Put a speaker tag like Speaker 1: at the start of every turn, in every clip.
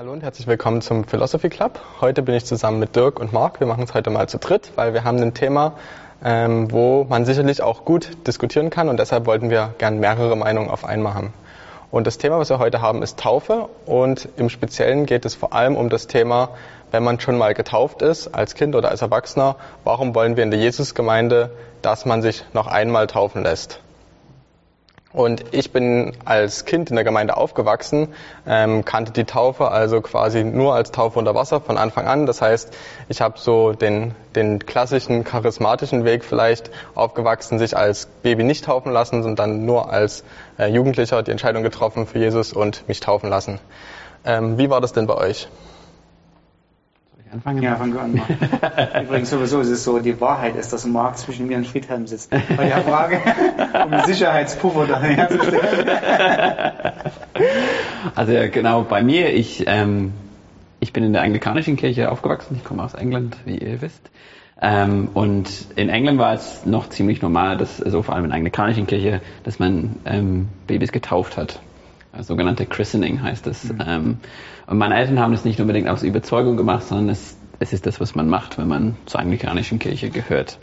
Speaker 1: Hallo und herzlich willkommen zum Philosophy Club. Heute bin ich zusammen mit Dirk und Marc. Wir machen es heute mal zu dritt, weil wir haben ein Thema, ähm, wo man sicherlich auch gut diskutieren kann und deshalb wollten wir gern mehrere Meinungen auf einmal haben. Und das Thema, was wir heute haben, ist Taufe und im Speziellen geht es vor allem um das Thema, wenn man schon mal getauft ist, als Kind oder als Erwachsener, warum wollen wir in der Jesusgemeinde, dass man sich noch einmal taufen lässt? Und ich bin als Kind in der Gemeinde aufgewachsen, ähm, kannte die Taufe also quasi nur als Taufe unter Wasser von Anfang an. Das heißt, ich habe so den, den klassischen charismatischen Weg vielleicht aufgewachsen, sich als Baby nicht taufen lassen, sondern nur als äh, Jugendlicher die Entscheidung getroffen für Jesus und mich taufen lassen. Ähm, wie war das denn bei euch?
Speaker 2: Anfangen? Ja, fangen wir an. Mal. Übrigens sowieso ist es so, die Wahrheit ist, dass Marc zwischen mir und Friedhelm sitzt. Bei der Frage, um Sicherheitspuffer da herzustellen.
Speaker 3: Also genau, bei mir, ich, ähm, ich bin in der anglikanischen Kirche aufgewachsen. Ich komme aus England, wie ihr wisst. Ähm, und in England war es noch ziemlich normal, dass, also vor allem in der anglikanischen Kirche, dass man ähm, Babys getauft hat sogenannte Christening heißt es. Mhm. Ähm, und meine Eltern haben das nicht unbedingt aus Überzeugung gemacht, sondern es, es ist das, was man macht, wenn man zur anglikanischen Kirche gehört.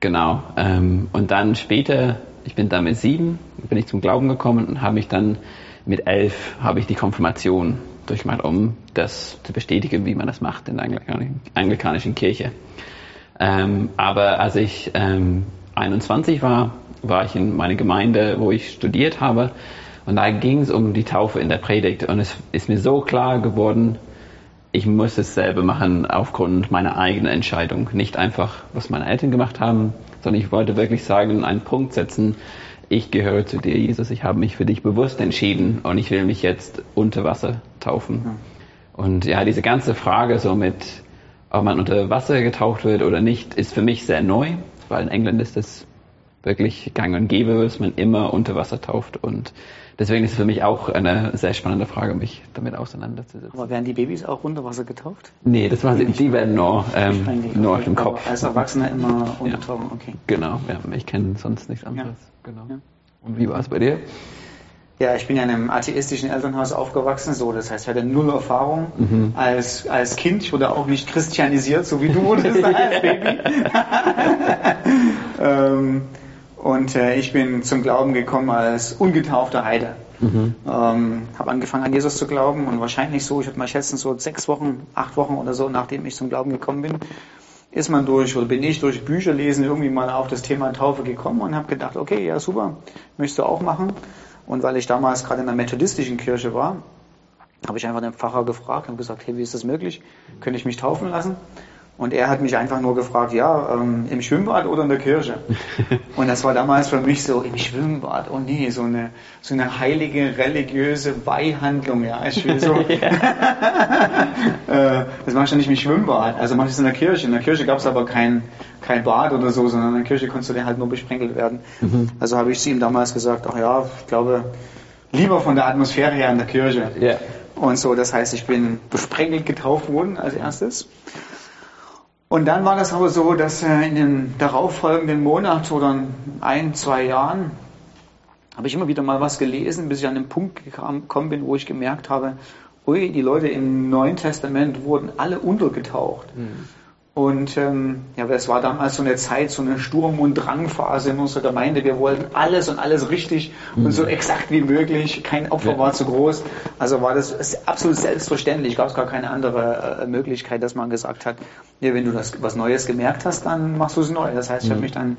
Speaker 3: Genau. Ähm, und dann später, ich bin dann mit sieben, bin ich zum Glauben gekommen und habe mich dann mit elf habe ich die Konfirmation durchgemacht, um das zu bestätigen, wie man das macht in der anglikanischen, Kirche. Ähm, aber als ich ähm, 21 war, war ich in meiner Gemeinde, wo ich studiert habe und da ging es um die Taufe in der Predigt. Und es ist mir so klar geworden, ich muss es selber machen aufgrund meiner eigenen Entscheidung. Nicht einfach, was meine Eltern gemacht haben, sondern ich wollte wirklich sagen, einen Punkt setzen. Ich gehöre zu dir, Jesus. Ich habe mich für dich bewusst entschieden und ich will mich jetzt unter Wasser taufen. Und ja, diese ganze Frage so mit, ob man unter Wasser getaucht wird oder nicht, ist für mich sehr neu, weil in England ist es wirklich gang und gäbe, dass man immer unter Wasser tauft und deswegen ist es für mich auch eine sehr spannende Frage, mich damit auseinanderzusetzen.
Speaker 2: Aber werden die Babys auch unter Wasser getauft?
Speaker 3: Nee, das war, die werden nur, ähm, nur auf dem Kopf.
Speaker 2: als Erwachsene immer untertauchen, ja. okay.
Speaker 3: Genau, ja, ich kenne sonst nichts anderes. Ja. Genau. Ja. Und wie war es bei dir?
Speaker 2: Ja, ich bin ja in einem atheistischen Elternhaus aufgewachsen, so das heißt, ich hatte null Erfahrung mhm. als, als Kind. Ich wurde auch nicht christianisiert, so wie du wurdest als Baby. ähm, und äh, ich bin zum Glauben gekommen als ungetaufter Heide. Mhm. Ähm, habe angefangen an Jesus zu glauben und wahrscheinlich so, ich würde mal schätzen, so sechs Wochen, acht Wochen oder so, nachdem ich zum Glauben gekommen bin, ist man durch oder bin ich durch Bücher lesen irgendwie mal auf das Thema Taufe gekommen und habe gedacht, okay, ja super, möchtest du auch machen. Und weil ich damals gerade in der methodistischen Kirche war, habe ich einfach den Pfarrer gefragt und gesagt, hey, wie ist das möglich? Könnte ich mich taufen lassen? Und er hat mich einfach nur gefragt, ja, ähm, im Schwimmbad oder in der Kirche? Und das war damals für mich so, im Schwimmbad, oh nee, so eine, so eine heilige religiöse Beihandlung, ja, ich will so. äh, das machst du nicht im Schwimmbad, also mach ich es in der Kirche. In der Kirche gab es aber kein, kein Bad oder so, sondern in der Kirche konntest du dir halt nur besprenkelt werden. Mhm. Also habe ich zu ihm damals gesagt, ach ja, ich glaube, lieber von der Atmosphäre her in der Kirche. Yeah. Und so, das heißt, ich bin besprenkelt getauft worden als erstes. Und dann war das aber so, dass äh, in den darauffolgenden Monaten oder ein, zwei Jahren habe ich immer wieder mal was gelesen, bis ich an den Punkt gekommen bin, wo ich gemerkt habe, ui, die Leute im Neuen Testament wurden alle untergetaucht. Mhm. Und ähm, ja, es war damals so eine Zeit, so eine Sturm- und Drangphase in unserer Gemeinde. Wir wollten alles und alles richtig mhm. und so exakt wie möglich. Kein Opfer ja. war zu groß. Also war das absolut selbstverständlich. Gab es gar keine andere äh, Möglichkeit, dass man gesagt hat, ja, wenn du das was Neues gemerkt hast, dann machst du es neu. Das heißt, ich mhm. habe mich dann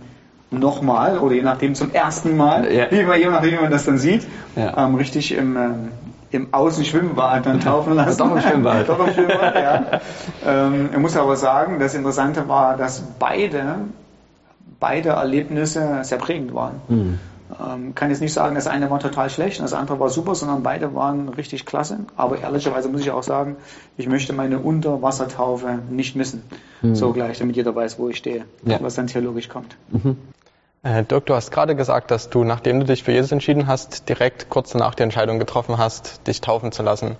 Speaker 2: nochmal oder je nachdem zum ersten Mal, ja. je nachdem, wie man das dann sieht, ja. ähm, richtig im ähm, im Außenschwimmbad dann taufen lassen.
Speaker 3: Doch im Schwimmbad.
Speaker 2: Doch im Schwimmbad, ja. ähm, ich muss aber sagen, das Interessante war, dass beide, beide Erlebnisse sehr prägend waren. Mhm. Ähm, kann jetzt nicht sagen, das eine war total schlecht und das andere war super, sondern beide waren richtig klasse. Aber ehrlicherweise muss ich auch sagen, ich möchte meine Unterwassertaufe nicht missen. Mhm. So gleich, damit jeder weiß, wo ich stehe, ja. was dann theologisch kommt. Mhm.
Speaker 1: Dirk, du hast gerade gesagt, dass du, nachdem du dich für Jesus entschieden hast, direkt kurz danach die Entscheidung getroffen hast, dich taufen zu lassen.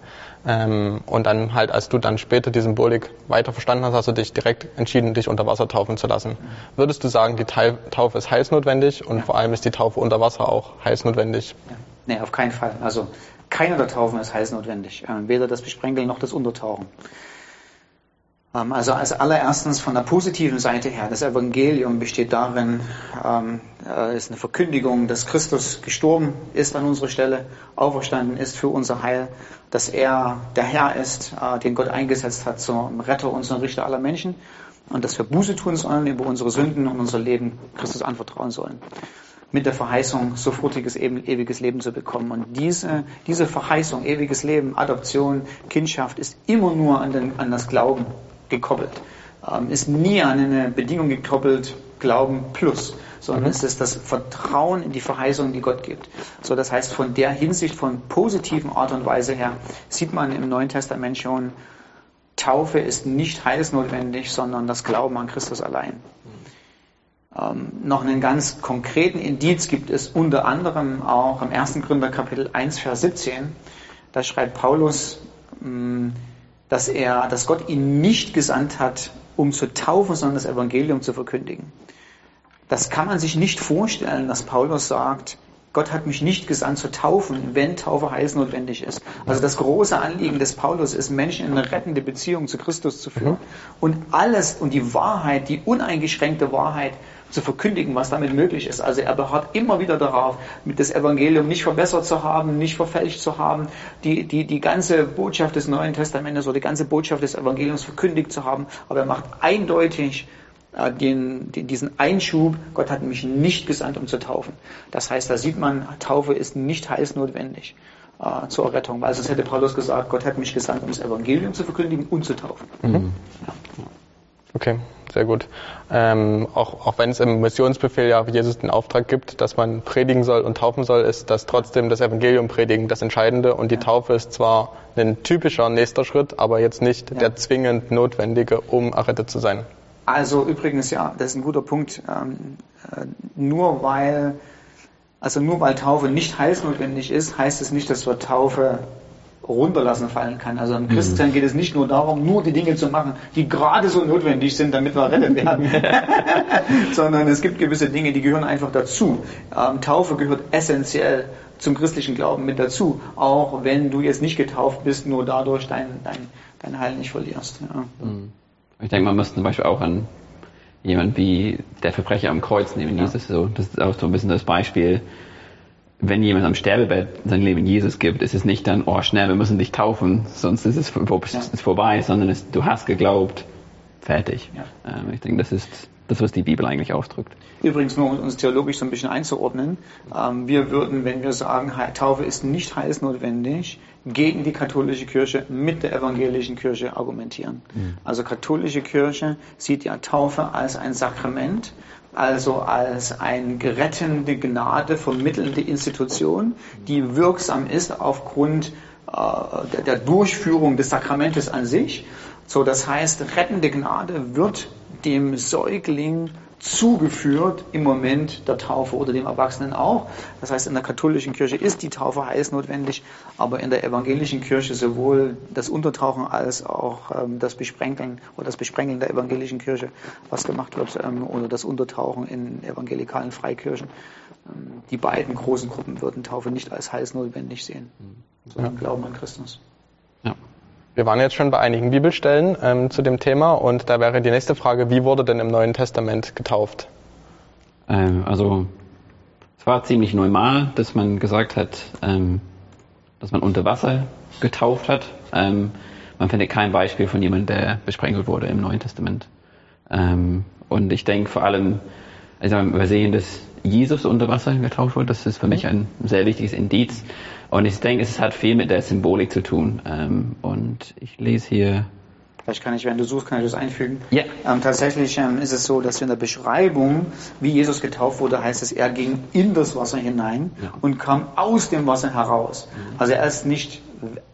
Speaker 1: Ähm, und dann halt, als du dann später die Symbolik weiter verstanden hast, hast du dich direkt entschieden, dich unter Wasser taufen zu lassen. Würdest du sagen, die Taufe ist heilsnotwendig und ja. vor allem ist die Taufe unter Wasser auch heilsnotwendig?
Speaker 2: Ja. Nee, auf keinen Fall. Also Keiner der Taufen ist heilsnotwendig. Äh, weder das Besprenkeln noch das Untertauchen. Ähm, also als allererstens von der positiven Seite her, das Evangelium besteht darin, ähm, äh, ist eine Verkündigung, dass Christus gestorben ist an unserer Stelle, auferstanden ist für unser Heil, dass er der Herr ist, äh, den Gott eingesetzt hat zum Retter und zum Richter aller Menschen und dass wir Buße tun sollen über unsere Sünden und unser Leben Christus anvertrauen sollen. Mit der Verheißung, sofortiges ewiges Leben zu bekommen. Und diese, diese Verheißung, ewiges Leben, Adoption, Kindschaft ist immer nur an, den, an das Glauben gekoppelt. Ähm, ist nie an eine Bedingung gekoppelt, Glauben plus, sondern mhm. es ist das Vertrauen in die Verheißung, die Gott gibt. So, das heißt, von der Hinsicht, von positiven Art und Weise her, sieht man im Neuen Testament schon, Taufe ist nicht heilsnotwendig, sondern das Glauben an Christus allein. Ähm, noch einen ganz konkreten Indiz gibt es unter anderem auch im 1. Gründer Kapitel 1, Vers 17. Da schreibt Paulus, mh, dass er, dass Gott ihn nicht gesandt hat, um zu taufen, sondern das Evangelium zu verkündigen. Das kann man sich nicht vorstellen, dass Paulus sagt, Gott hat mich nicht gesandt zu taufen, wenn Taufe heiß notwendig ist. Also das große Anliegen des Paulus ist, Menschen in eine rettende Beziehung zu Christus zu führen. Und alles und die Wahrheit, die uneingeschränkte Wahrheit zu verkündigen, was damit möglich ist. Also er beharrt immer wieder darauf, das Evangelium nicht verbessert zu haben, nicht verfälscht zu haben, die, die, die ganze Botschaft des Neuen Testamentes oder die ganze Botschaft des Evangeliums verkündigt zu haben. Aber er macht eindeutig äh, den, diesen Einschub, Gott hat mich nicht gesandt, um zu taufen. Das heißt, da sieht man, Taufe ist nicht heilsnotwendig äh, zur Errettung, weil sonst hätte Paulus gesagt, Gott hat mich gesandt, um das Evangelium zu verkündigen und zu taufen. Mhm.
Speaker 1: Ja. Okay, sehr gut. Ähm, auch, auch wenn es im Missionsbefehl ja Jesus den Auftrag gibt, dass man predigen soll und taufen soll, ist das trotzdem das Evangelium predigen das Entscheidende und die ja. Taufe ist zwar ein typischer nächster Schritt, aber jetzt nicht ja. der zwingend notwendige, um errettet zu sein.
Speaker 2: Also übrigens ja, das ist ein guter Punkt. Ähm, äh, nur weil also nur weil Taufe nicht heilsnotwendig ist, heißt es nicht, dass wir Taufe runterlassen fallen kann. Also im Christensein mhm. geht es nicht nur darum, nur die Dinge zu machen, die gerade so notwendig sind, damit wir rettet werden, sondern es gibt gewisse Dinge, die gehören einfach dazu. Ähm, Taufe gehört essentiell zum christlichen Glauben mit dazu, auch wenn du jetzt nicht getauft bist, nur dadurch dein, dein, dein Heil nicht verlierst. Ja.
Speaker 3: Mhm. Ich denke, man muss zum Beispiel auch an jemand wie der Verbrecher am Kreuz nehmen. Ja. Jesus so, das ist auch so ein bisschen das Beispiel wenn jemand am Sterbebett sein Leben Jesus gibt, ist es nicht dann, oh schnell, wir müssen dich taufen, sonst ist es ja. vorbei, sondern es, du hast geglaubt, fertig. Ja. Ähm, ich denke, das ist das, was die Bibel eigentlich ausdrückt.
Speaker 2: Übrigens, nur um uns theologisch so ein bisschen einzuordnen, ähm, wir würden, wenn wir sagen, Taufe ist nicht heilsnotwendig, gegen die katholische Kirche mit der evangelischen Kirche argumentieren. Mhm. Also katholische Kirche sieht ja Taufe als ein Sakrament, also als eine gerettende Gnade vermittelnde Institution, die wirksam ist aufgrund äh, der Durchführung des Sakramentes an sich. So, das heißt, rettende Gnade wird dem Säugling zugeführt im Moment der Taufe oder dem Erwachsenen auch. Das heißt, in der katholischen Kirche ist die Taufe heiß notwendig, aber in der evangelischen Kirche sowohl das Untertauchen als auch ähm, das Besprenkeln oder das Besprenkeln der evangelischen Kirche, was gemacht wird, ähm, oder das Untertauchen in evangelikalen Freikirchen. Ähm, die beiden großen Gruppen würden Taufe nicht als heiß notwendig sehen, sondern ja. glauben an Christus.
Speaker 1: Ja. Wir waren jetzt schon bei einigen Bibelstellen ähm, zu dem Thema und da wäre die nächste Frage, wie wurde denn im Neuen Testament getauft?
Speaker 3: Ähm, also es war ziemlich normal, dass man gesagt hat, ähm, dass man unter Wasser getauft hat. Ähm, man findet kein Beispiel von jemandem, der besprenkelt wurde im Neuen Testament. Ähm, und ich denke vor allem, also wir sehen, dass Jesus unter Wasser getauft wurde. Das ist für mich ein sehr wichtiges Indiz. Und ich denke, es hat viel mit der Symbolik zu tun. Ähm, und ich lese hier.
Speaker 2: Vielleicht kann ich, wenn du suchst, kann ich das einfügen.
Speaker 3: Ja.
Speaker 2: Ähm, tatsächlich ähm, ist es so, dass in der Beschreibung, wie Jesus getauft wurde, heißt es, er ging in das Wasser hinein ja. und kam aus dem Wasser heraus. Mhm. Also er ist nicht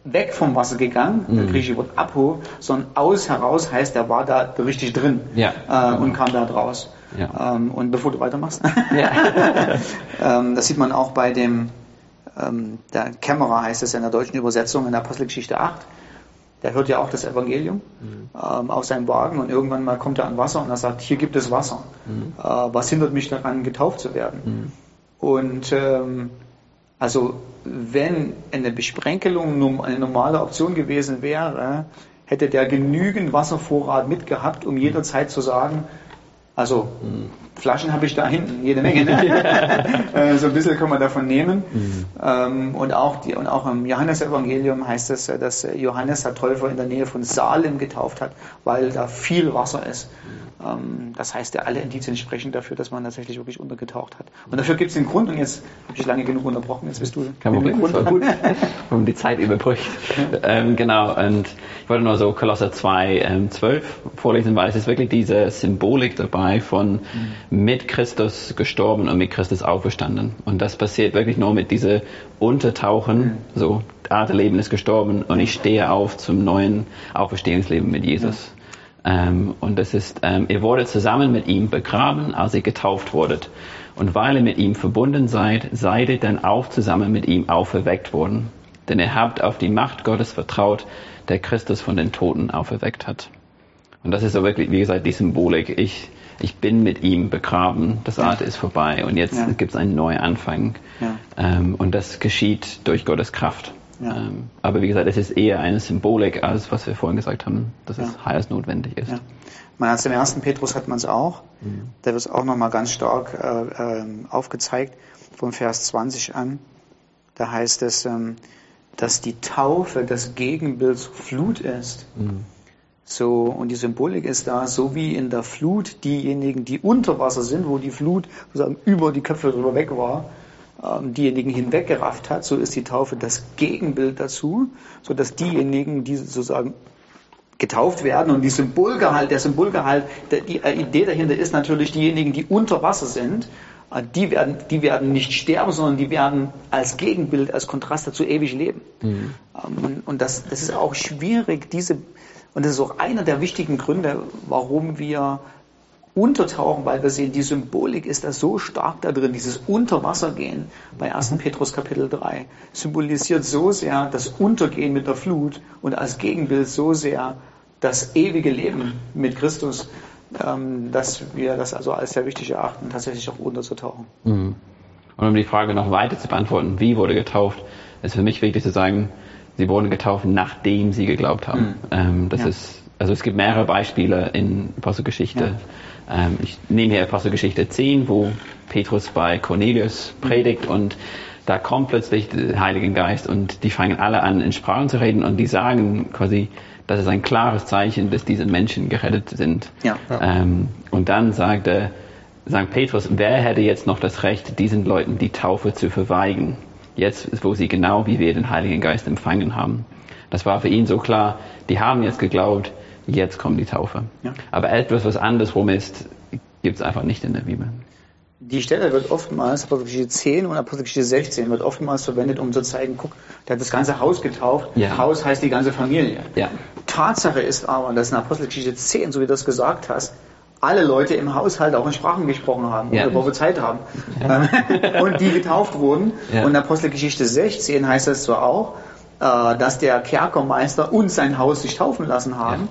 Speaker 2: weg vom Wasser gegangen, mhm. der griechische Wort apo, sondern aus heraus heißt, er war da richtig drin
Speaker 3: ja.
Speaker 2: äh, und kam da draus. Ja. Ähm, und bevor du weitermachst, ja. ähm, das sieht man auch bei dem der Kämmerer heißt es in der deutschen Übersetzung in der Apostelgeschichte 8. Der hört ja auch das Evangelium mhm. ähm, auf seinem Wagen und irgendwann mal kommt er an Wasser und er sagt, hier gibt es Wasser. Mhm. Äh, was hindert mich daran, getauft zu werden? Mhm. Und ähm, Also wenn eine Besprenkelung eine normale Option gewesen wäre, hätte der genügend Wasservorrat mitgehabt, um jederzeit zu sagen, also Flaschen habe ich da hinten, jede Menge. Ne? Äh, so ein bisschen kann man davon nehmen. Mhm. Ähm, und, auch die, und auch im Johannesevangelium heißt es, dass Johannes der Täufer in der Nähe von Salem getauft hat, weil da viel Wasser ist. Ähm, das heißt, alle Indizien sprechen dafür, dass man tatsächlich wirklich untergetaucht hat. Und dafür gibt es den Grund, und jetzt habe ich lange genug unterbrochen, jetzt bist du.
Speaker 3: Kein Problem, war gut. um die Zeit überbrückt. ähm, genau, und ich wollte nur so Kolosser 2, ähm, 12 vorlesen, weil es ist wirklich diese Symbolik dabei von mhm. Mit Christus gestorben und mit Christus auferstanden. Und das passiert wirklich nur mit dieser Untertauchen, so, alte Leben ist gestorben und ich stehe auf zum neuen Auferstehungsleben mit Jesus. Ähm, und das ist, ähm, ihr wurdet zusammen mit ihm begraben, als ihr getauft wurdet. Und weil ihr mit ihm verbunden seid, seid ihr dann auch zusammen mit ihm auferweckt worden. Denn ihr habt auf die Macht Gottes vertraut, der Christus von den Toten auferweckt hat. Und das ist so wirklich, wie gesagt, die Symbolik. Ich, ich bin mit ihm begraben, das Alte ist vorbei und jetzt ja. gibt es einen Neuanfang. Ja. Ähm, und das geschieht durch Gottes Kraft. Ja. Ähm, aber wie gesagt, es ist eher eine Symbolik, als was wir vorhin gesagt haben, dass ja. es heiß notwendig ist. Ja.
Speaker 2: Man hat im ersten Petrus hat man es auch. Mhm. Da wird es auch nochmal ganz stark äh, äh, aufgezeigt, vom Vers 20 an. Da heißt es, ähm, dass die Taufe das Gegenbild zur Flut ist. Mhm. So, und die Symbolik ist da, so wie in der Flut diejenigen, die unter Wasser sind, wo die Flut sozusagen über die Köpfe drüber weg war, ähm, diejenigen hinweggerafft hat, so ist die Taufe das Gegenbild dazu, so dass diejenigen, die sozusagen getauft werden und die Symbolgehalt, der Symbolgehalt, der, die Idee dahinter ist natürlich, diejenigen, die unter Wasser sind, äh, die werden, die werden nicht sterben, sondern die werden als Gegenbild, als Kontrast dazu ewig leben. Mhm. Ähm, und das, das ist auch schwierig, diese, und das ist auch einer der wichtigen Gründe, warum wir untertauchen, weil wir sehen, die Symbolik ist da so stark da drin, dieses Unterwassergehen bei 1. Mhm. Petrus Kapitel 3 symbolisiert so sehr das Untergehen mit der Flut und als Gegenbild so sehr das ewige Leben mit Christus, ähm, dass wir das also als sehr wichtig erachten, tatsächlich auch unterzutauchen.
Speaker 3: Mhm. Und um die Frage noch weiter zu beantworten, wie wurde getauft, ist für mich wichtig zu sagen, sie wurden getauft, nachdem sie geglaubt haben. Mhm. Ähm, das ja. ist, also es gibt mehrere Beispiele in Apostelgeschichte. Ja ähm, ich nehme hier Apostelgeschichte 10, wo Petrus bei Cornelius predigt und da kommt plötzlich der Heilige Geist und die fangen alle an, in Sprachen zu reden und die sagen quasi, das ist ein klares Zeichen, dass diese Menschen gerettet sind. Ja. Ähm, und dann sagt er, sagt Petrus, wer hätte jetzt noch das Recht, diesen Leuten die Taufe zu verweigern? Jetzt, wo sie genau wie wir den Heiligen Geist empfangen haben. Das war für ihn so klar, die haben jetzt geglaubt, jetzt kommt die Taufe. Ja. Aber etwas, was andersrum ist, gibt es einfach nicht in der Bibel.
Speaker 2: Die Stelle wird oftmals, Apostelgeschichte 10 und Apostelgeschichte 16, wird oftmals verwendet, um zu zeigen, guck, der hat das ganze Haus getauft. Ja. Haus heißt die ganze Familie. Ja. Tatsache ist aber, dass in Apostelgeschichte 10, so wie du das gesagt hast, alle Leute im Haushalt auch in Sprachen gesprochen haben ja. oder prophezeit haben. Ja. und die getauft wurden. Ja. Und in Apostelgeschichte 16 heißt das zwar auch, äh, dass der Kerkermeister und sein Haus sich taufen lassen haben.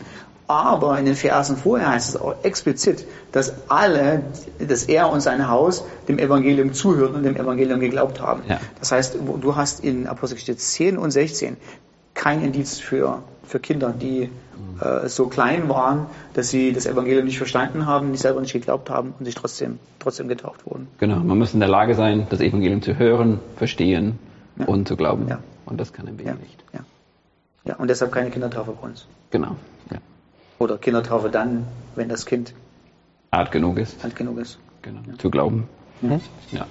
Speaker 2: Aber in den Versen vorher heißt es auch explizit, dass alle, dass er und sein Haus dem Evangelium zuhörten und dem Evangelium geglaubt haben. Das heißt, du hast in Apostelgeschichte 10 und 16 kein Indiz für, für Kinder, die äh, so klein waren, dass sie das Evangelium nicht verstanden haben, nicht selber nicht geglaubt haben und sich trotzdem, trotzdem getauft wurden.
Speaker 3: Genau, man muss in der Lage sein, das Evangelium zu hören, verstehen ja. und zu glauben. Ja. Und das kann ein Baby
Speaker 2: ja.
Speaker 3: nicht.
Speaker 2: Ja. ja, und deshalb keine Kindertaufe bei uns.
Speaker 3: Genau. Ja.
Speaker 2: Oder Kindertaufe dann, wenn das Kind
Speaker 3: alt genug ist.
Speaker 2: Alt genug ist.
Speaker 3: Genau. Zu glauben.
Speaker 1: Ja.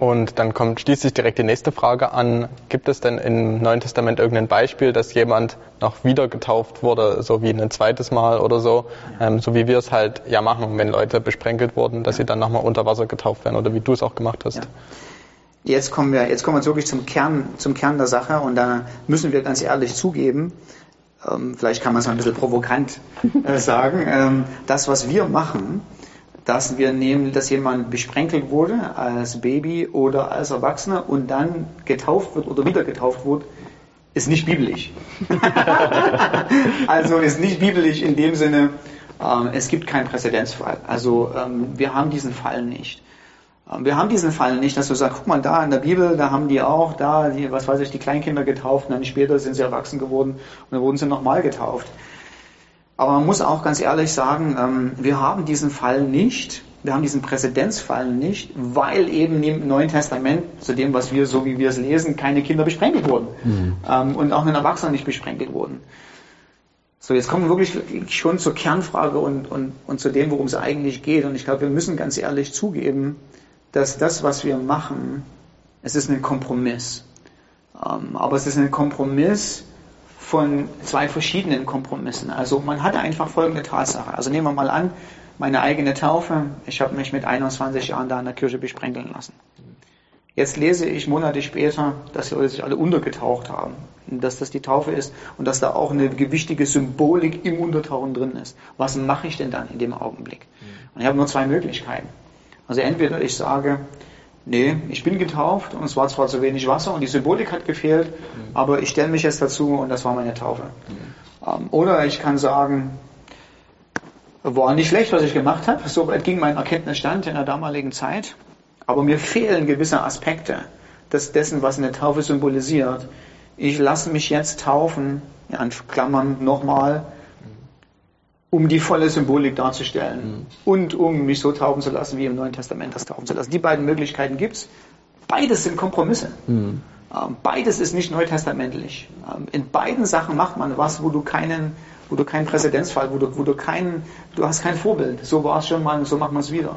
Speaker 1: Und dann kommt schließlich direkt die nächste Frage an. Gibt es denn im Neuen Testament irgendein Beispiel, dass jemand noch wieder getauft wurde, so wie ein zweites Mal oder so, ähm, so wie wir es halt ja machen, wenn Leute besprenkelt wurden, dass ja. sie dann nochmal unter Wasser getauft werden oder wie du es auch gemacht hast? Ja.
Speaker 2: Jetzt kommen wir, jetzt kommen wir wirklich zum Kern, zum Kern der Sache und da müssen wir ganz ehrlich zugeben, ähm, vielleicht kann man es ein bisschen provokant äh, sagen, ähm, das, was wir machen, dass wir nehmen, dass jemand besprenkelt wurde als Baby oder als Erwachsener und dann getauft wird oder wieder getauft wird, ist nicht biblisch. also ist nicht biblisch in dem Sinne, ähm, es gibt keinen Präzedenzfall. Also ähm, wir haben diesen Fall nicht. Ähm, wir haben diesen Fall nicht, dass du sagst, guck mal da in der Bibel, da haben die auch, da, die, was weiß ich, die Kleinkinder getauft und dann später sind sie erwachsen geworden und dann wurden sie nochmal getauft. Aber man muss auch ganz ehrlich sagen, ähm, wir haben diesen Fall nicht, wir haben diesen Präzedenzfall nicht, weil eben im Neuen Testament, zu dem, was wir, so wie wir es lesen, keine Kinder besprenkelt wurden. Mhm. Ähm, und auch ein Erwachsener nicht besprenkelt wurden. So, jetzt kommen wir wirklich schon zur Kernfrage und, und, und zu dem, worum es eigentlich geht. Und ich glaube, wir müssen ganz ehrlich zugeben, dass das, was wir machen, es ist ein Kompromiss. Ähm, aber es ist ein Kompromiss von zwei verschiedenen Kompromissen. Also man hat einfach folgende Tatsache. Also nehmen wir mal an, meine eigene Taufe. Ich habe mich mit 21 Jahren da in der Kirche besprenkeln lassen. Jetzt lese ich Monate später, dass die Leute sich alle untergetaucht haben, dass das die Taufe ist und dass da auch eine gewichtige Symbolik im Untertauchen drin ist. Was mache ich denn dann in dem Augenblick? Und ich habe nur zwei Möglichkeiten. Also entweder ich sage, nee, ich bin getauft und es war zwar zu wenig Wasser und die Symbolik hat gefehlt, mhm. aber ich stelle mich jetzt dazu und das war meine Taufe. Mhm. oder ich kann sagen, war nicht schlecht, was ich gemacht habe, soweit ging mein Erkenntnisstand in der damaligen Zeit, aber mir fehlen gewisse Aspekte des, dessen, was eine Taufe symbolisiert. Ich lasse mich jetzt taufen, in Klammern nochmal, um die volle Symbolik darzustellen mhm. und um mich so taufen zu lassen, wie im Neuen Testament das taufen zu lassen. Die beiden Möglichkeiten gibt es. Beides sind Kompromisse. Mhm. Ähm, beides ist nicht neutestamentlich. Ähm, in beiden Sachen macht man was, wo du keinen, wo du keinen Präzedenzfall, wo du, wo du keinen, du hast kein Vorbild. So war es schon mal, so macht man es wieder.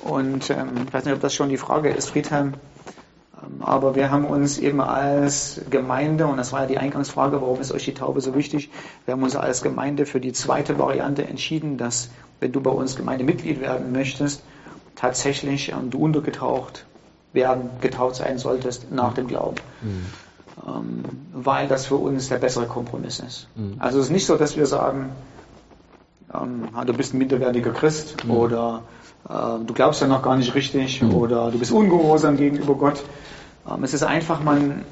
Speaker 2: Und ähm, ich weiß nicht, ob das schon die Frage ist, Friedhelm. Ähm, aber wir haben uns eben als Gemeinde, und das war ja die Eingangsfrage, warum ist euch die Taube so wichtig, wir haben uns als Gemeinde für die zweite Variante entschieden, dass wenn du bei uns Gemeindemitglied werden möchtest, tatsächlich ähm, du untergetaucht werden, getaucht sein solltest nach dem Glauben. Mhm. Ähm, weil das für uns der bessere Kompromiss ist. Mhm. Also es ist nicht so, dass wir sagen, ähm, du bist ein minderwertiger Christ mhm. oder äh, du glaubst ja noch gar nicht richtig mhm. oder du bist ungehorsam gegenüber Gott. Ähm, es ist einfach, man,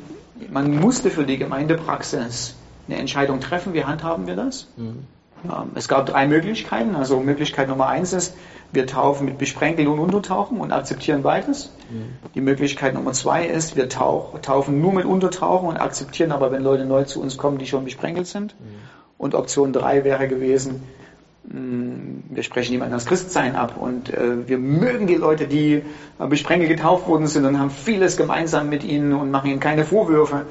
Speaker 2: man musste für die Gemeindepraxis eine Entscheidung treffen. Wie handhaben wir das? Mhm. Ähm, es gab drei Möglichkeiten. Also Möglichkeit Nummer eins ist, wir taufen mit Besprenkeln und Untertauchen und akzeptieren beides. Mhm. Die Möglichkeit Nummer zwei ist, wir tauch, taufen nur mit Untertauchen und akzeptieren aber, wenn Leute neu zu uns kommen, die schon besprenkelt sind. Mhm. Und Option drei wäre gewesen, wir sprechen niemanden das Christsein ab und äh, wir mögen die Leute, die äh, besprenge getauft worden sind und haben vieles gemeinsam mit ihnen und machen ihnen keine Vorwürfe.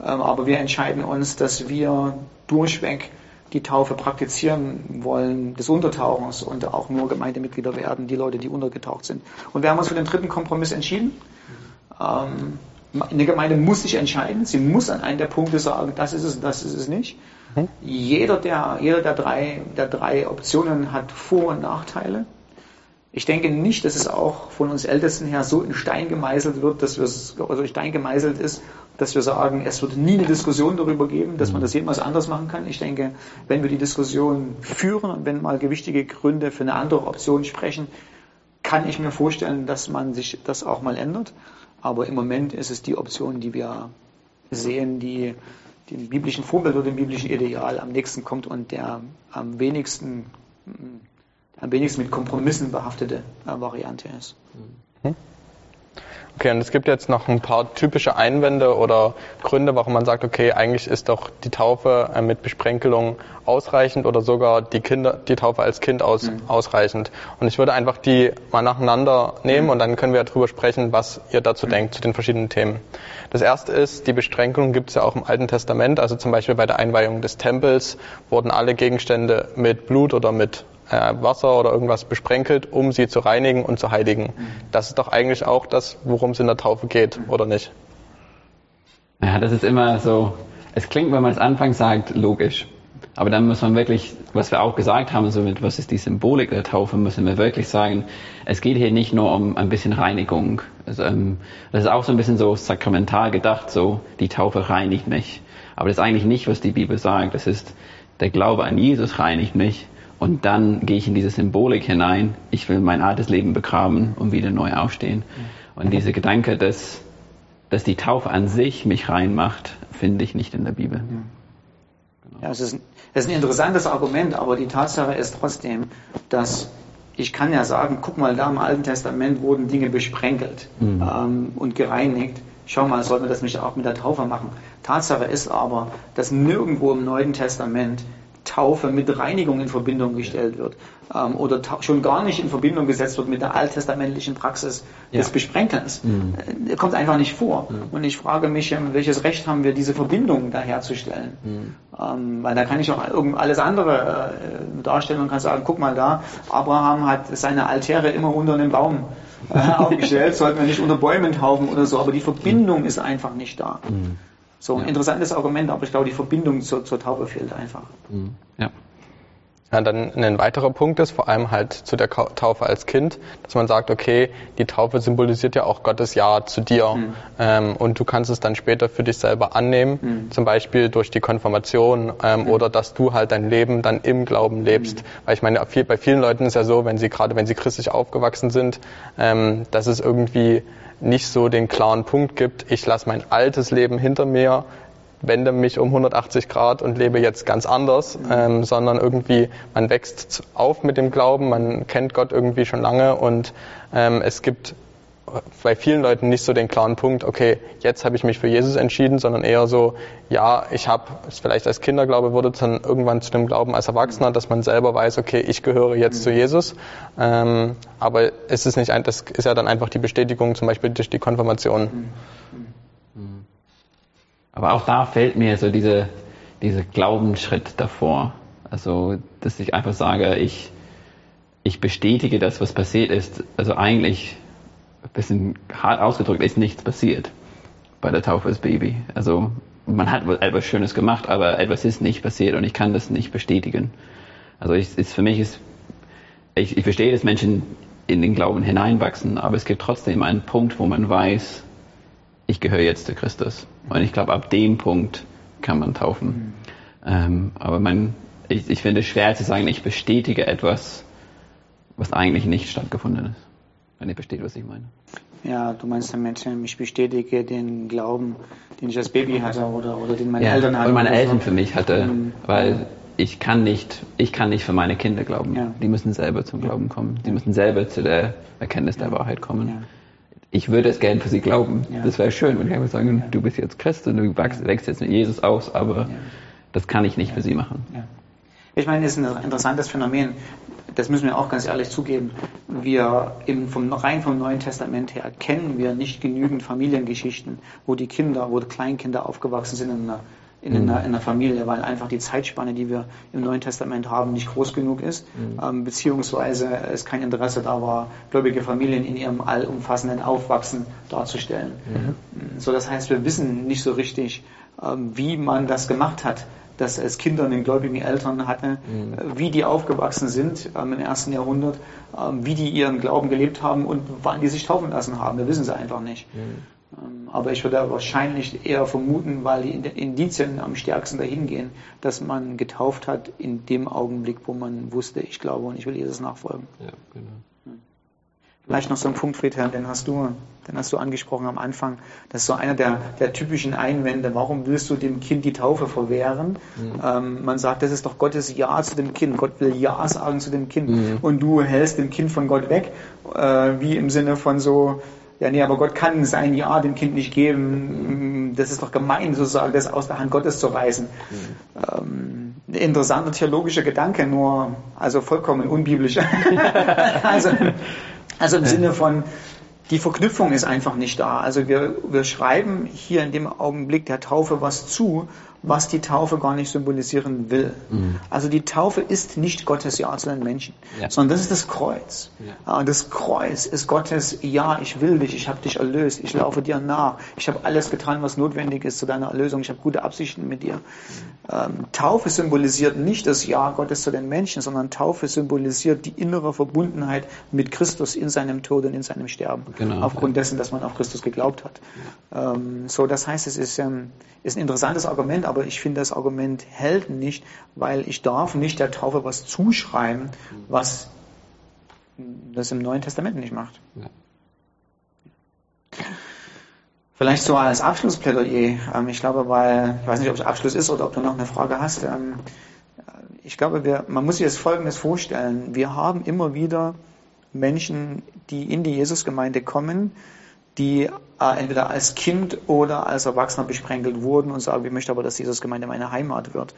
Speaker 2: Ähm, aber wir entscheiden uns, dass wir durchweg die Taufe praktizieren wollen, des Untertauchens und auch nur Gemeindemitglieder werden, die Leute, die untergetaucht sind. Und wir haben uns für den dritten Kompromiss entschieden. Ähm, eine Gemeinde muss sich entscheiden, sie muss an einem der Punkte sagen, das ist es, das ist es nicht. Mhm. Jeder, der, jeder der, drei, der drei Optionen hat Vor- und Nachteile. Ich denke nicht, dass es auch von uns Ältesten her so in Stein gemeißelt wird, dass wir es, also in Stein gemeißelt ist, dass wir sagen, es wird nie eine Diskussion darüber geben, dass man mhm. das jemals anders machen kann. Ich denke, wenn wir die Diskussion führen und wenn mal gewichtige Gründe für eine andere Option sprechen, kann ich mir vorstellen, dass man sich das auch mal ändert. Aber im Moment ist es die Option, die wir sehen, die dem biblischen Vorbild oder dem biblischen Ideal am nächsten kommt und der am wenigsten, am wenigsten mit Kompromissen behaftete äh, Variante ist.
Speaker 1: Mhm. Okay, und es gibt jetzt noch ein paar typische Einwände oder Gründe, warum man sagt, okay, eigentlich ist doch die Taufe äh, mit Besprenkelung ausreichend oder sogar die Kinder, die Taufe als Kind aus, mhm. ausreichend. Und ich würde einfach die mal nacheinander nehmen mhm. und dann können wir darüber sprechen, was ihr dazu mhm. denkt, zu den verschiedenen Themen. Das erste ist, die Besprenkelung gibt es ja auch im Alten Testament, also zum Beispiel bei der Einweihung des Tempels wurden alle Gegenstände mit Blut oder mit äh, Wasser oder irgendwas besprenkelt, um sie zu reinigen und zu heiligen. Das ist doch eigentlich auch das, worum es in der Taufe geht, oder nicht?
Speaker 3: Ja, das ist immer so, es klingt, wenn man es anfangs sagt, logisch. Aber dann muss man wirklich, was wir auch gesagt haben, so mit, was ist die Symbolik der Taufe, müssen wir wirklich sagen, es geht hier nicht nur um ein bisschen Reinigung. Also, ähm, das ist auch so ein bisschen so sakramental gedacht, so, die Taufe reinigt mich. Aber das ist eigentlich nicht, was die Bibel sagt. Das ist, der Glaube an Jesus reinigt mich. Und dann gehe ich in diese Symbolik hinein. Ich will mein altes Leben begraben und wieder neu aufstehen. Und dieser Gedanke, dass, dass die Taufe an sich mich reinmacht, finde ich nicht in der Bibel.
Speaker 2: Ja, es ist, es ist ein interessantes Argument, aber die Tatsache ist trotzdem, dass ich kann ja sagen, guck mal, da im Alten Testament wurden Dinge besprenkelt mhm. ähm, und gereinigt. Schau mal, sollten wir das nicht auch mit der Taufe machen? Tatsache ist aber, dass nirgendwo im Neuen Testament Taufe mit Reinigung in Verbindung gestellt wird ähm, oder schon gar nicht in Verbindung gesetzt wird mit der alttestamentlichen Praxis ja. des Besprenkelns. Mhm. Äh, kommt einfach nicht vor. Mhm. Und ich frage mich, ähm, welches Recht haben wir, diese Verbindung da herzustellen? Mhm. Ähm, weil da kann ich auch alles andere äh, darstellen und kann sagen, guck mal da, Abraham hat seine Altäre immer unter einem Baum äh, aufgestellt, sollten wir nicht unter Bäumen taufen oder so, aber die Verbindung ist einfach nicht da. So ein ja. interessantes Argument, aber ich glaube, die Verbindung zur, zur Taufe fehlt einfach.
Speaker 1: Mhm. Ja. Ja, dann ein weiterer Punkt ist vor allem halt zu der Taufe als Kind, dass man sagt, okay, die Taufe symbolisiert ja auch Gottes Ja zu dir mhm. ähm, und du kannst es dann später für dich selber annehmen, mhm. zum Beispiel durch die Konfirmation ähm, mhm. oder dass du halt dein Leben dann im Glauben lebst. Mhm. Weil ich meine, bei vielen Leuten ist ja so, wenn sie gerade, wenn sie christlich aufgewachsen sind, ähm, dass es irgendwie nicht so den klaren Punkt gibt, ich lasse mein altes Leben hinter mir, wende mich um 180 Grad und lebe jetzt ganz anders, mhm. ähm, sondern irgendwie man wächst auf mit dem Glauben, man kennt Gott irgendwie schon lange und ähm, es gibt bei vielen Leuten nicht so den klaren Punkt, okay, jetzt habe ich mich für Jesus entschieden, sondern eher so, ja, ich habe vielleicht als Kinderglaube wurde dann irgendwann zu dem Glauben als Erwachsener, dass man selber weiß, okay, ich gehöre jetzt mhm. zu Jesus. Ähm, aber es ist nicht ein, das ist ja dann einfach die Bestätigung, zum Beispiel durch die Konfirmation.
Speaker 3: Aber auch da fällt mir so diese, dieser Glaubensschritt davor. Also, dass ich einfach sage, ich, ich bestätige das, was passiert ist. Also eigentlich ein bisschen hart ausgedrückt, ist nichts passiert bei der Taufe des Baby. Also man hat etwas Schönes gemacht, aber etwas ist nicht passiert und ich kann das nicht bestätigen. Also ich, ist, für mich ist, ich, ich verstehe, dass Menschen in den Glauben hineinwachsen, aber es gibt trotzdem einen Punkt, wo man weiß, ich gehöre jetzt zu Christus. Und ich glaube, ab dem Punkt kann man taufen. Mhm. Ähm, aber man, ich, ich finde es schwer zu sagen, ich bestätige etwas, was eigentlich nicht stattgefunden ist wenn ihr versteht, was ich meine.
Speaker 2: Ja, du meinst damit, ich bestätige den Glauben, den ich als Baby hatte oder, oder den meine ja, Eltern hatten.
Speaker 3: Meine Eltern so. für mich hatte, mhm. weil ich kann nicht, ich kann nicht für meine Kinder glauben. Ja. Die müssen selber zum Glauben kommen. Die müssen selber zu der Erkenntnis der Wahrheit kommen. Ich würde es gerne für sie glauben. Das wäre schön, wenn ich einfach sagen, du bist jetzt Christ und du wächst, wächst jetzt mit Jesus aus, aber das kann ich nicht für sie machen.
Speaker 2: Ich meine, es ist ein interessantes Phänomen das müssen wir auch ganz ehrlich zugeben, wir im, vom, rein vom Neuen Testament her kennen wir nicht genügend Familiengeschichten, wo die Kinder, wo die Kleinkinder aufgewachsen sind in einer, in, einer, in einer Familie, weil einfach die Zeitspanne, die wir im Neuen Testament haben, nicht groß genug ist, mhm. ähm, beziehungsweise es kein Interesse da war, gläubige Familien in ihrem allumfassenden Aufwachsen darzustellen. Mhm. So, das heißt, wir wissen nicht so richtig, ähm, wie man das gemacht hat das als Kinder einen gläubigen Eltern hatte, mhm. Äh, wie die aufgewachsen sind ähm, im ersten Jahrhundert, ähm, wie die ihren Glauben gelebt haben und wann die sich taufen lassen haben. Wir wissen sie einfach nicht. Mhm. Ähm, aber ich würde wahrscheinlich eher vermuten, weil die Indizien am stärksten dahin gehen, dass man getauft hat in dem Augenblick, wo man wusste, ich glaube und ich will Jesus nachfolgen. Ja, genau. Vielleicht noch so ein Punkt, Friedhelm, den hast du, den hast du angesprochen am Anfang. Das ist so einer der, der typischen Einwände. Warum willst du dem Kind die Taufe verwehren? Mhm. Ähm, man sagt, das ist doch Gottes Ja zu dem Kind. Gott will Ja sagen zu dem Kind. Mhm. Und du hältst dem Kind von Gott weg, äh, wie im Sinne von so, ja, nee, aber Gott kann sein Ja dem Kind nicht geben. Das ist doch gemein, sozusagen, das aus der Hand Gottes zu reißen. Mhm. Ähm, interessanter theologischer Gedanke, nur, also vollkommen unbiblisch. also, also im Sinne von, die Verknüpfung ist einfach nicht da. Also wir, wir schreiben hier in dem Augenblick der Taufe was zu, was die Taufe gar nicht symbolisieren will. Mhm. Also die Taufe ist nicht Gottes Ja zu den Menschen, ja. sondern das ist das Kreuz. Ja. Ah, das Kreuz ist Gottes Ja, ich will dich, ich habe dich erlöst, ich laufe dir nach, ich habe alles getan, was notwendig ist zu deiner Erlösung, ich habe gute Absichten mit dir. Mhm. Ähm, Taufe symbolisiert nicht das Ja Gottes zu den Menschen, sondern Taufe symbolisiert die innere Verbundenheit mit Christus in seinem Tod und in seinem Sterben, genau, aufgrund ja. dessen, dass man auf Christus geglaubt hat. Ähm, so, das heißt, es ist, ähm, ist ein interessantes Argument, aber ich finde, das Argument hält nicht, weil ich darf nicht der Taufe was zuschreiben, was das im Neuen Testament nicht macht. Ja. Vielleicht so als Abschlussplädoyer. Ähm, ich glaube, weil, ich weiß nicht, ob es Abschluss ist oder ob du noch eine Frage hast. Ähm, ich glaube, wir, man muss sich das Folgendes vorstellen. Wir haben immer wieder Menschen, die in die Jesusgemeinde kommen, die äh, entweder als Kind oder als Erwachsener besprenkelt wurden und sagen, ich möchte aber, dass Jesusgemeinde meine Heimat wird.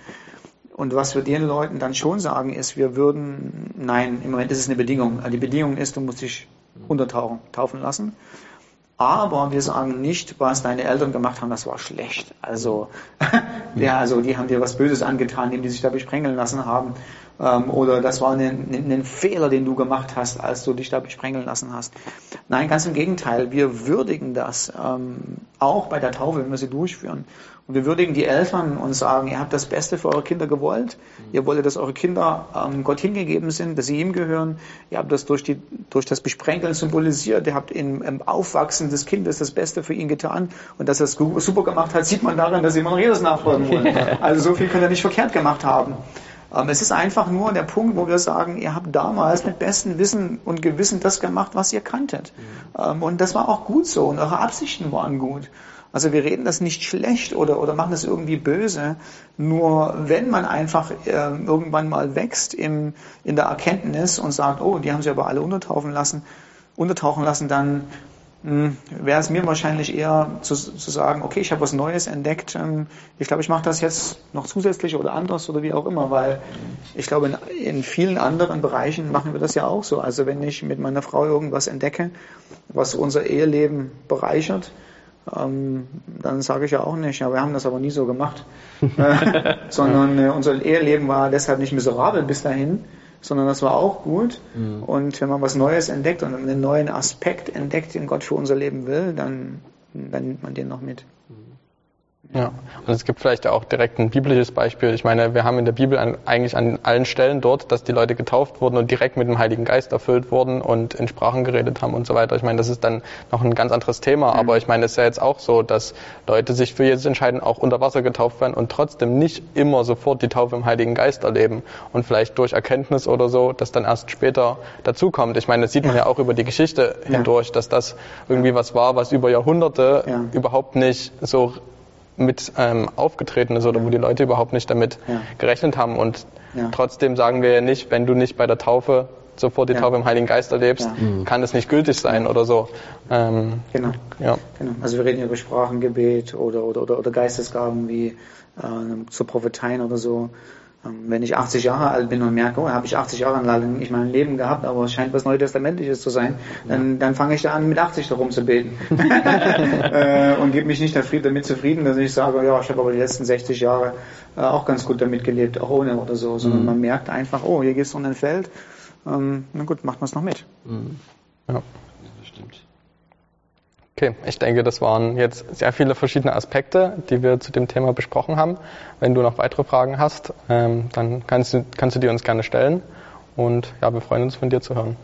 Speaker 2: Und was wir den Leuten dann schon sagen, ist, wir würden, nein, im Moment ist es eine Bedingung. Die Bedingung ist, du musst dich untertauchen, taufen lassen. Aber wir sagen nicht, was deine Eltern gemacht haben, das war schlecht. Also, ja, also die haben dir was Böses angetan, indem die sich da besprengeln lassen haben. Ähm, oder das war ein, ein, Fehler, den du gemacht hast, als du dich da besprengeln lassen hast. Nein, ganz im Gegenteil. Wir würdigen das ähm, auch bei der Taufe, wenn wir sie durchführen. Und wir würdigen die Eltern und sagen, ihr habt das Beste für eure Kinder gewollt. Ihr wolltet, dass eure Kinder ähm, Gott hingegeben sind, dass sie ihm gehören. Ihr habt das durch, die, durch das Besprenkeln symbolisiert. Ihr habt im, im Aufwachsen des Kindes das Beste für ihn getan. Und dass er es super gemacht hat, sieht man daran, dass sie immer noch Jesus nachfolgen wollen. Also so viel könnt ihr nicht verkehrt gemacht haben. Ähm, es ist einfach nur der Punkt, wo wir sagen, ihr habt damals mit bestem Wissen und Gewissen das gemacht, was ihr kanntet. Mhm. Und das war auch gut so und eure Absichten waren gut. Also wir reden das nicht schlecht oder, oder machen das irgendwie böse. Nur wenn man einfach äh, irgendwann mal wächst im, in der Erkenntnis und sagt, oh, die haben sie aber alle untertauchen lassen, untertauchen lassen, dann wäre es mir wahrscheinlich eher zu, zu sagen, okay, ich habe was Neues entdeckt. Ähm, ich glaube, ich mache das jetzt noch zusätzlich oder anders oder wie auch immer, weil ich glaube, in, in, vielen anderen Bereichen machen wir das ja auch so. Also wenn ich mit meiner Frau irgendwas entdecke, was unser Eheleben bereichert, ähm, dann sage ich ja auch nicht, ja, wir haben das aber nie so gemacht, äh, sondern äh, unser Eheleben war deshalb nicht miserabel bis dahin, sondern das war auch gut. Mhm. Und wenn man was Neues entdeckt und einen neuen Aspekt entdeckt, den Gott für unser Leben will, dann, dann nimmt man den noch mit.
Speaker 1: Ja, und es gibt vielleicht auch direkt ein biblisches Beispiel. Ich meine, wir haben in der Bibel an, eigentlich an allen Stellen dort, dass die Leute getauft wurden und direkt mit dem Heiligen Geist erfüllt wurden und in Sprachen geredet haben und so weiter. Ich meine, das ist dann noch ein ganz anderes Thema, mhm. aber ich meine, es ist ja jetzt auch so, dass Leute sich für Jesus entscheiden, auch unter Wasser getauft werden und trotzdem nicht immer sofort die Taufe im Heiligen Geist erleben und vielleicht durch Erkenntnis oder so, das dann erst später dazukommt. Ich meine, das sieht man ja auch über die Geschichte ja. hindurch, dass das irgendwie was war, was über Jahrhunderte ja. überhaupt nicht so mit ähm, aufgetreten ist oder wo die Leute überhaupt nicht damit ja. gerechnet haben. Und ja. trotzdem sagen wir ja nicht, wenn du nicht bei der Taufe sofort die ja. Taufe im Heiligen Geist erlebst, kann das nicht gültig sein oder so.
Speaker 2: Ähm, genau. Ja. genau. Also wir reden über Sprachengebet oder, oder, oder, oder Geistesgaben wie äh, zu Propheteien oder so. Ähm, wenn ich 80 Jahre alt bin und merke, oh, habe ich 80 Jahre lang nicht mein Leben gehabt, aber es scheint was Neutestamentliches zu sein, dann, dann fange ich da an, mit 80 darum zu beten. Äh, und gebe mich nicht damit zufrieden, dass ich sage, ja, ich habe aber die letzten 60 Jahre äh, auch ganz gut damit gelebt, auch ohne oder so, sondern mhm. man merkt einfach, oh, hier gehst du um ein Feld, ähm, na gut, macht man es noch mit. Mhm.
Speaker 1: Ja. Okay, ich denke, das waren jetzt sehr viele verschiedene Aspekte, die wir zu dem Thema besprochen haben. Wenn du noch weitere Fragen hast, ähm, dann kannst du, kannst du die uns gerne stellen. Und ja, wir freuen uns von dir zu hören.